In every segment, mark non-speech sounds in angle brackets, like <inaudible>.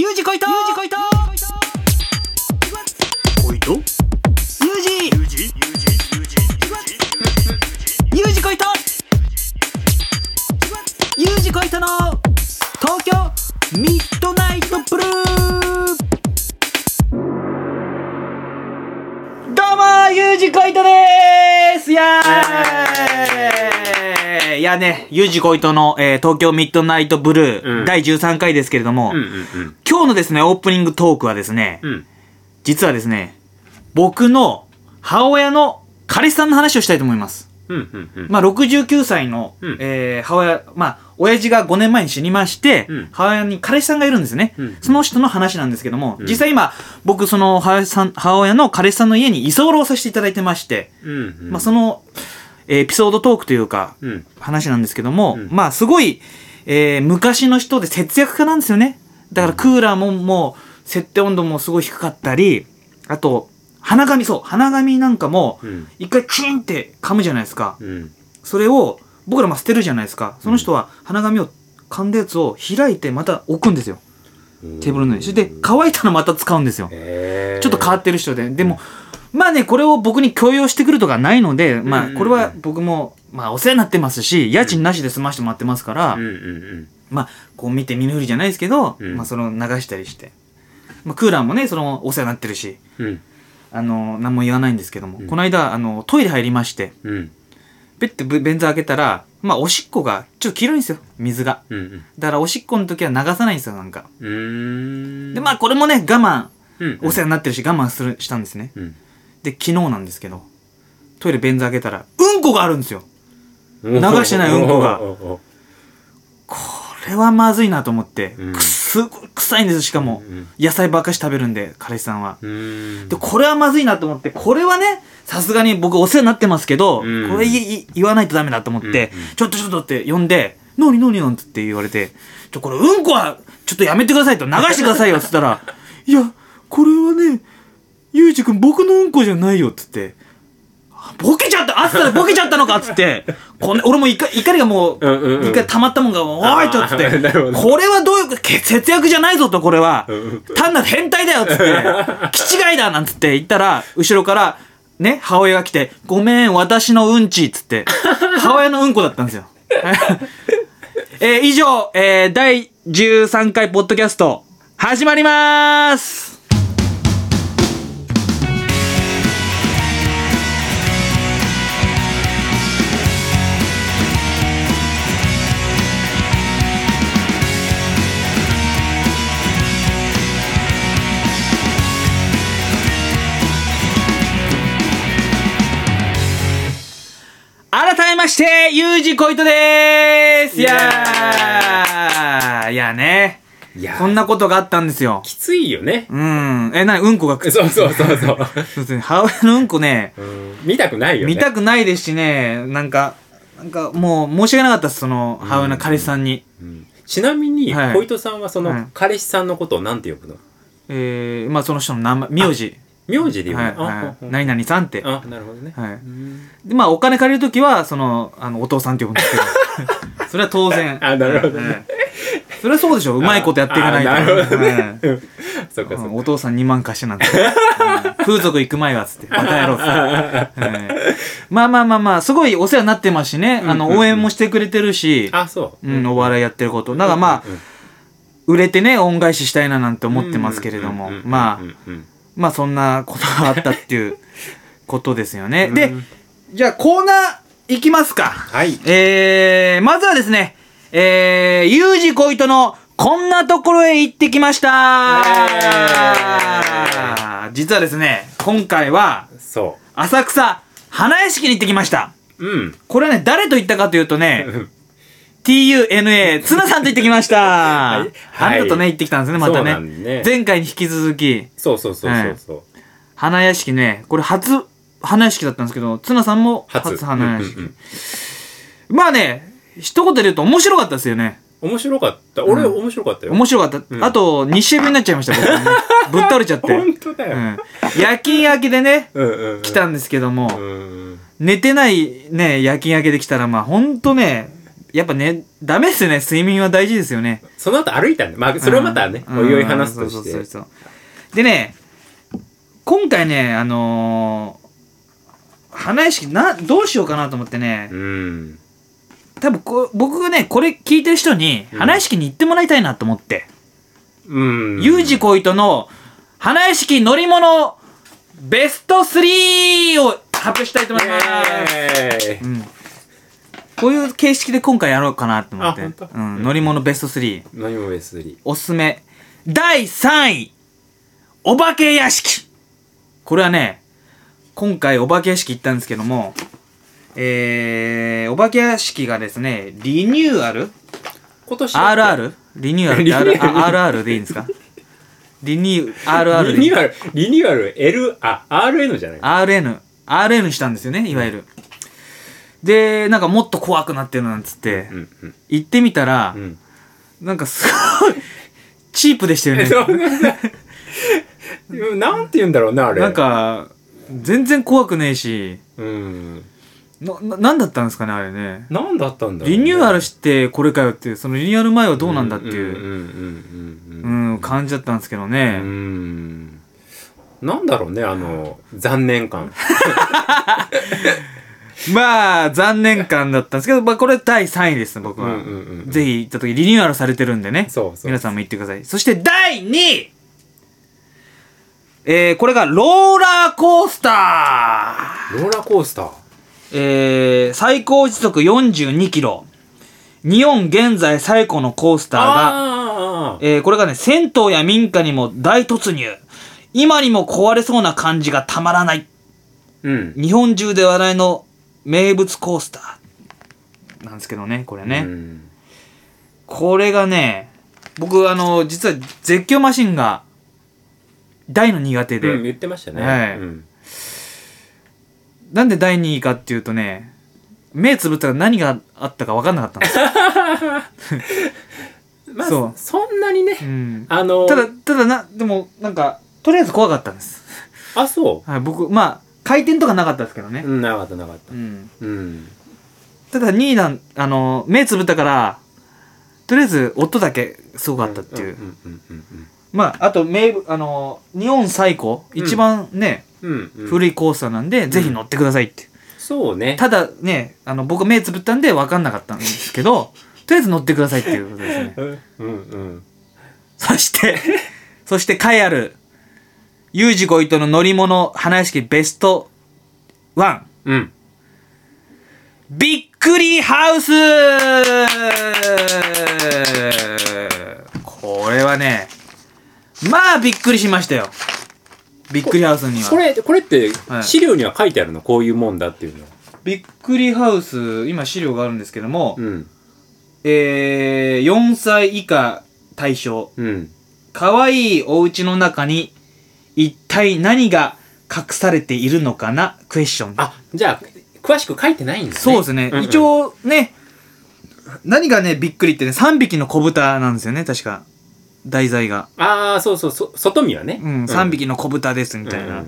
ゆうじこいとゆうじこいとユージこいとの、えー東京ミッドナイトブルー、うん。第13回ですけれども、うんうんうん。今日のですね、オープニングトークはですね、うん。実はですね、僕の母親の彼氏さんの話をしたいと思います。うんうんうん。まあ、69歳の、うん。えー母親、まあ、親父が5年前に死にまして、うん。母親に彼氏さんがいるんですね。うん。その人の話なんですけども、うん。実際今、僕、その母親さん、母親の彼氏さんの家に居候させていただいてまして、うんうん。まあ、その、えーエピソードトークというか、うん話なんですけども、うんまあ、すごい、えー昔の人で節約家なんですよね。だからクーラーももう、設定温度もすごい低かったり、あと、鼻紙、そう、鼻紙なんかも、うん一回キーンって噛むじゃないですか。うんそれを、僕らも捨てるじゃないですか。その人は鼻紙を噛んだやつを開いてまた置くんですよ。テーブルの上に。それで、乾いたのまた使うんですよ。ちょっと変わってる人で。でも、まあね、これを僕に強要してくるとかないので、まあ、うんうん。うんこれは僕も、まあ、お世話になってますし、家賃なしで済ましてもらってますから、うんうんまあ、こう見て見ぬふりじゃないですけど、うん。まあ、その流したりして。まあ、クーラーもね、その、お世話になってるし、うん。うんあの、何も言わないんですけども、うん。この間、あの、トイレ入りまして、うん。ペッてブ便座開けたら、まあ、おしっこが、ちょっと黄色いんですよ、水が。うんだから、おしっこの時は流さないんですよ、なんか。うんうん。で、まあ、これもね、我慢、うん。お世話になってるし、我慢する、したんですね。うんで、昨日なんですけど、トイレ便座開けたら、うんこがあるんですよ。流してないうんこがこれはまずいなと思って、うんくす臭いんです、しかも。うん野菜ばっかし食べるんで、彼氏さんは。うんで、これはまずいなと思って、これはね、さすがに僕お世話になってますけど、うんこれ言わないとダメだと思って、うんうんちょっとちょっとって呼んで、なになんつって言われて、ちょ、これうんこは、ちょっとやめてくださいと、流してくださいよ、つったら、いや、これはね、ゆうじくん僕のうんこじゃないよ、つって、あボケちゃった暑さでボケちゃったのかっつって、こん俺も怒怒りがもう、うんうんうん。一回溜まったもんが、おいちょっつって、あーなるほど。これはどういうけ節約じゃないぞと、これは。単なる変態だよっつって、<laughs> 気違いだなんつって言ったら、後ろから、ね、母親が来て、ごめん、私のうんちっつって、母親のうんこだったんですよ。<laughs> えー以上、えー第13回ポッドキャスト、始まりまーすて、ゆうじこいとでーすいやーいやね、いやこんなことがあったんですよ。きついよね。うん。え、なに、うんこがく。そうそうそうそう。<laughs> そうですね。母親のうんこね、うん。見たくないよね。見たくないですしね、なんか、なんかもう申し訳なかったです、その母親の彼氏さんに。うん。ちなみにはい。小糸さんはそはい。の彼氏さんのことをなんて呼ぶの？えー、まあその人の名前、名字。名字で呼ぶはい、のはい。あ何々さんって。ああなるほどね。はい。うん。で、まあお金借りるときは、その、あの、お父さんって呼ぶんですけど。<laughs> それは当然。あなるほどね。はいそれはそうでしょ。うまいことやっていかないと。あなるほどはい。ねうんそっか。そうんお父さん2万貸してなんて、うん風俗行く前はつって。バカ野郎っつって、はい。まあまあまあまあすごいお世話になってますしね、あの応援もしてくれてるし、あそう。うん、お笑いやってること。だからまあ、うん。売れてね恩返ししたいななんて思ってますけれども、まあまあそんなことがあったっていうことですよね、で <laughs> うん。じゃあコーナー行きますか。はい。えー、まずはですねえー、ゆうじこいとのこんなところへ行ってきました。実はですね、今回はそ浅草花屋敷に行ってきました。ううん。これはね、誰と行ったかというとね、TUNA、ツナさんと行ってきました。はい。あなたとね、行ってきたんですね、またね。んね前回に引き続き、そうそうそうそうそう。花屋敷ね、これ初花屋敷だったんですけど、ツナさんも初。初花屋敷。うんうんまあね、一言で言うと面白かったですよね。面白かった。俺うん。面白かったよ。面白かった。うん。あと、日シェブになっちゃいました、僕ね。<laughs> ぶっ倒れちゃって。本当だよ。うん。夜勤明けでね、うんうんうん。来たんですけども、うん寝てないね、夜勤明けで来たら、まあほんとね、やっぱね、ダメですよね。睡眠は大事ですよね。その後歩いたんで、まあ、それはまたね、うんおいおい話すとうんして。そうそうそうでね、今回ね、あのー花屋敷な、どうしようかなと思ってね、うん。多分こ僕がね、これ聞いてる人に、うん花屋敷に行ってもらいたいなと思って、うん。U 字小糸の花屋敷乗り物ベスト3を発表したいと思います。うんこういう形式で今回やろうかなと思って。あ本当うん、乗り物ベスト3。何もベース3。おすすめ。第3位。お化け屋敷。これはね、今回お化け屋敷行ったんですけども、えー、お化け屋敷がですね、リニューアル？今年 ?RR? リニューアルってリニューアル R- あ RR でいいんですか？リニュー、RR でいいリニューアル、リニューアル、L、あ、RN じゃない RN、RN したんですよね、いわゆる。で、なんかもっと怖くなってるなんつって、うんうん。行ってみたら、うん。なんかすごい、<laughs> チープでしたよね。なんて言うんだろうな、あれ。なん、か、全然怖くねえし、うん。な、ななんだったんですかね、あれね。なんだったんだねリニューアルしてこれかよっていう、そのリニューアル前はどうなんだっていう、感じだったんですけどうん。ね。うん。なんだろうね、あの、残念感。<laughs> <laughs> まあ、残念感だったんですけど、まあこれ第3位です、僕は。うんうんうんうんぜひ行った時リニューアルされてるんでね。そうそう皆さんも行ってください。そして第2位えー、これがローラーコースターローラーコースター。えー、最高時速42キロ。日本現在最古のコースターが、ああえー、これがね、銭湯や民家にも大突入。今にも壊れそうな感じがたまらない。うん。日本中で話題の名物コースター。なんですけどね、これね。うんこれがね、僕あの、実は絶叫マシンが大の苦手で、うん、言ってましたね。はいうんなんで第2位かっていうとね、目つぶったら何があったか分かんなかったんですよ。<laughs> まあ、そそうそんなにね、うん、あの、ただ、ただな、でもなんか、とりあえず怖かったんです。あ、そはい、僕、まあ、回転とかなかったですけどねう。。うん、なかったなかったう。ん。うん。ただ2位なん、あの、目つぶったから、とりあえず音だけすごかったっていう。まあ、あと名物、あの、日本最古、一番ね、うん。うんうん古いコースターなんで、ぜひ乗ってくださいって。そうね。ただね、あの、僕目つぶったんで分かんなかったんですけど、<laughs> とりあえず乗ってくださいっていうことですね。うんうんうん。そして、そして、カイある、ユージゴイトの乗り物花屋敷ベスト1。うん。びっくりハウスこれはね、まあびっくりしましたよ。びっくりハウスには。これ、これってはい資料には書いてあるの？こういうもんだっていうの。びっくりハウス、今資料があるんですけども、うん。えー、4歳以下対象。うん。かわいいお家の中に一体何が隠されているのかな？クエスチョン。あ、じゃあ、詳しく書いてないんですね。そうですね。んうん一、応ね、何がね、びっくりってね、3匹の子豚なんですよね、確か。題材が。ああ、そうそう、そ外見はね。うん、3匹の子豚です、みみたいな。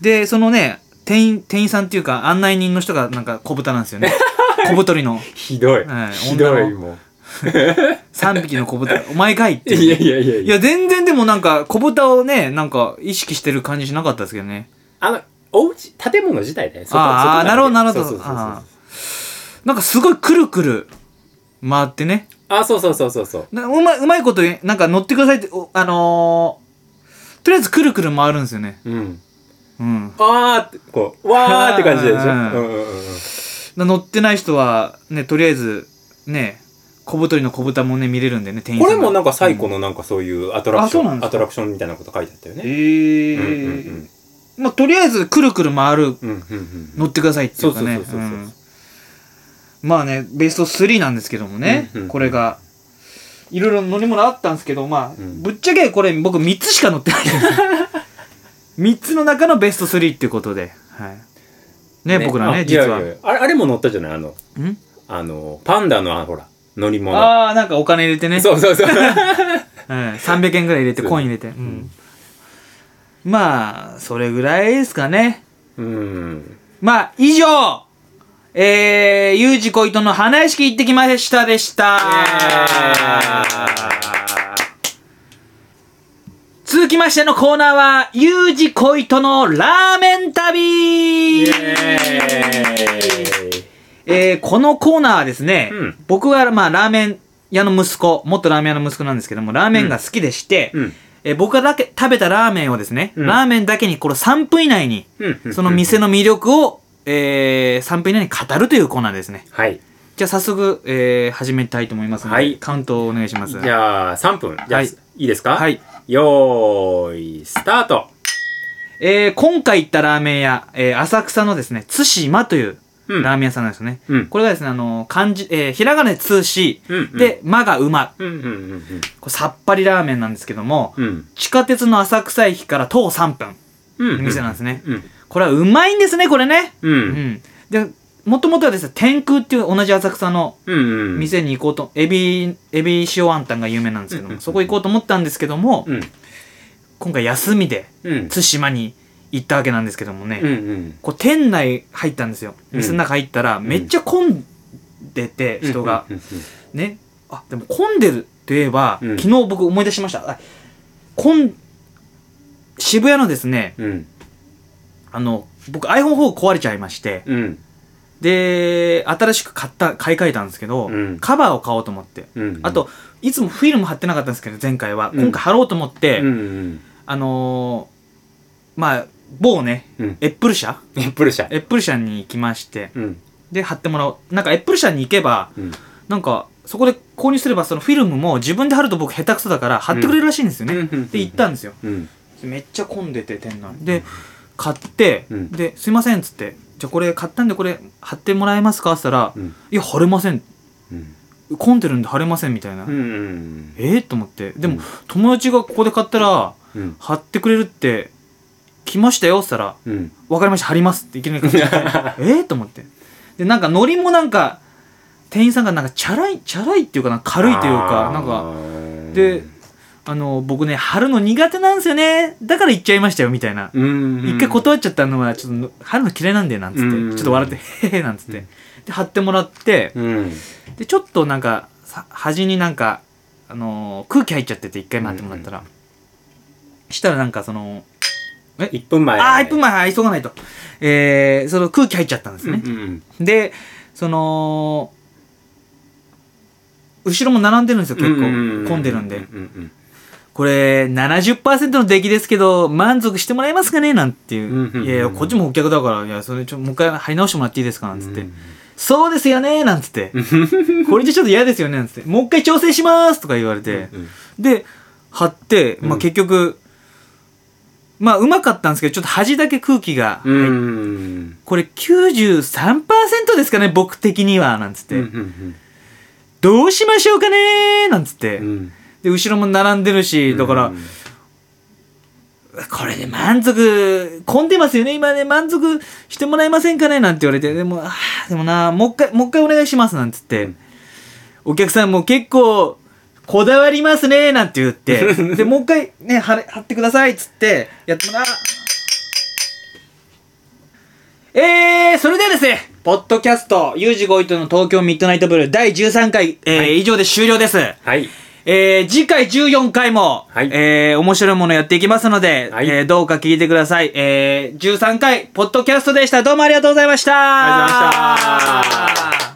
で、そのね、店員、店員さんっていうか、案内人の人がなんか小豚なんですよね。<laughs> 小太りの。ひどい。はいひどい、も <laughs> 3匹の子豚。お前かいっう。て。いやいやいやいや。全然でもなんか、小豚をね、なんか、意識してる感じしなかったですけどね。あの、おうち、建物自体で。外あー外なるほどなるほどなんかすごいくるくる回ってね。あ、そうそうそうそうそう。なうまい、うまいこと、なんか乗ってくださいって、おあのー、とりあえずくるくる回るんですよね。うん。うん。あーって、こう、わーって感じでしょ。ううんんうんうんうん。な乗ってない人は、ね、とりあえず、ね、小太りの小豚もね、見れるんでね、店員さんれもなんか最古のなんかそういうアトラクション、あそうなんですかアトラクションみたいなこと書いてあったよえね。ー。うんうんまあ、とりあえず、くるくる回る、うん。うんうんうん。乗ってくださいっていうかね。そうそうそうそううんまあね、ベスト3なんですけどもね、うんうんこれが。いろいろ乗り物あったんですけど、まあ、うんぶっちゃけこれ僕3つしか乗ってないんですよ。<laughs> 3つの中のベスト3っていうことで。はい。ね、僕らあね、実は。いやいやいやあれあれも乗ったじゃない？あの、ん？あの、パンダの、あほら、乗り物。ああ、なんかお金入れてね。そうそうそう。は <laughs> い、300円ぐらい入れて、コイン入れて。うん。まあ、それぐらいですかね。うん。まあ、以上えー、ゆうじこいとの花屋敷行ってきましたでした。続きましてのコーナーは、ゆうじこいとのラーメン旅えーこのコーナーはですね、うん僕はまあラーメン屋の息子、元ラーメン屋の息子なんですけども、ラーメンが好きでして、うんえー僕がだけ食べたラーメンをですね、うんラーメンだけにこれ3分以内に、うんその店の魅力を、えー3分以内に語るというコーナーですね。はい。じゃあ早速、えー始めたいと思いますので、はいカウントをお願いします。じゃあ、3分。じゃあ、はいい、いですか？はい。よーい、スタートえー今回行ったラーメン屋、えー浅草のですね、津島といううんラーメン屋さんなんですよね。うんこれがですね、あの、漢字、えーひらがなで通し、うんうんで、まが馬。うんうんうんこれさっぱりラーメンなんですけども、うん。うん。地下鉄の浅草駅から徒歩3分うん。の店なんですね。うん。これはうまいんですね、これね。う。うんん。で、もともとはですね、天空っていう同じ浅草のうん。うん。店に行こうと、エビ、エビ塩ワンタンが有名なんですけども、うんうんそこ行こうと思ったんですけども、うん。今回休みでうん。対馬に行ったわけなんですけどもね、うんうん。こう店内入ったんですよ。うん店の中入ったら、めっちゃ混んでて、人が。うん。ね。あ、でも混んでるといえば、うん昨日僕思い出しました。渋谷のですね、うん。あの、僕 iPhone4 壊れちゃいまして、うん。で、新しく買った、買い替えたんですけど、うんカバーを買おうと思って。うん。あ、と、いつもフィルム貼ってなかったんですけど、前回は。うん今回貼ろうと思って、うんうん。あのーまあ、某ね、うん。エップル社？エップル社。エップル社に行きまして、うん。で、貼ってもらおう。なんかエップル社に行けば、うん。なんか、そこで購入すれば、そのフィルムも自分で貼ると僕下手くそだから貼ってくれるらしいんですよね。うんで、行ったんですよ。うん。めっちゃ混んでて、店内。で、買って、うんで、すいませんっつって、じゃあこれ買ったんでこれ貼ってもらえますかって言ったら、うん。いや、貼れません。うん。混んでるんで貼れませんみたいな。うん。えー、と思って。でも、うん友達がここで買ったら、うん。貼ってくれるって、来ましたよって言ったら、うん。わかりました、貼りますっていきなり言って <laughs> えー、と思って。で、なんか、ノリもなんか、店員さんがなんか、チャラい、チャラいっていうかな、軽いというか、なんか、で、あの、僕ね、貼るの苦手なんですよね。だから言っちゃいましたよ、みたいな。うん。一回断っちゃったのは、ちょっと、貼るの嫌いなんだよ、なんつって。うんちょっと笑って、へへなんつって。で、貼ってもらって、うん。で、ちょっとなんか、さ端になんか、あのー空気入っちゃってて、一回待ってもらったら。したらなんか、その、え？1分前。ああ、1分前、はい急がないと。えー、その空気入っちゃったんですね。うんで、その、後ろも並んでるんですよ、結構。混んでるんで。うんうんこれ、70%の出来ですけど、満足してもらえますかね？なんていう。うんうんうんいやいや、こっちもお客だから、いや、それちょ、もう一回貼り直してもらっていいですか？なんつって。うんそうですよね？なんつって。<laughs> これじゃちょっと嫌ですよね？なんつって。もう一回調整しますとか言われて。うんで、貼って、まあうん結局、まあうまかったんですけど、ちょっと端だけ空気がうんうん。これ93%ですかね、僕的には、なんつって。うんうん。どうしましょうかねなんつって。うん。で、後ろも並んでるし、だから、うん。これで満足、混んでますよね、今ね、満足してもらえませんかねなんて言われて、でも、あーでもな、もう一回、もう一回お願いします、なんつって。うん。お客さんも結構、こだわりますね、なんて言って。<laughs> で、もう一回ね、貼れ貼ってください、つって、やってもらう。えー、それではですね、ポッドキャスト、ユージゴイトの東京ミッドナイトブルー第13回、えー以上で終了です。はい。えー、次回14回も、はいえー、面白いものやっていきますので、はいえー、どうか聞いてください。えー、13回、ポッドキャストでした。どうもありがとうございました。ありがとうございました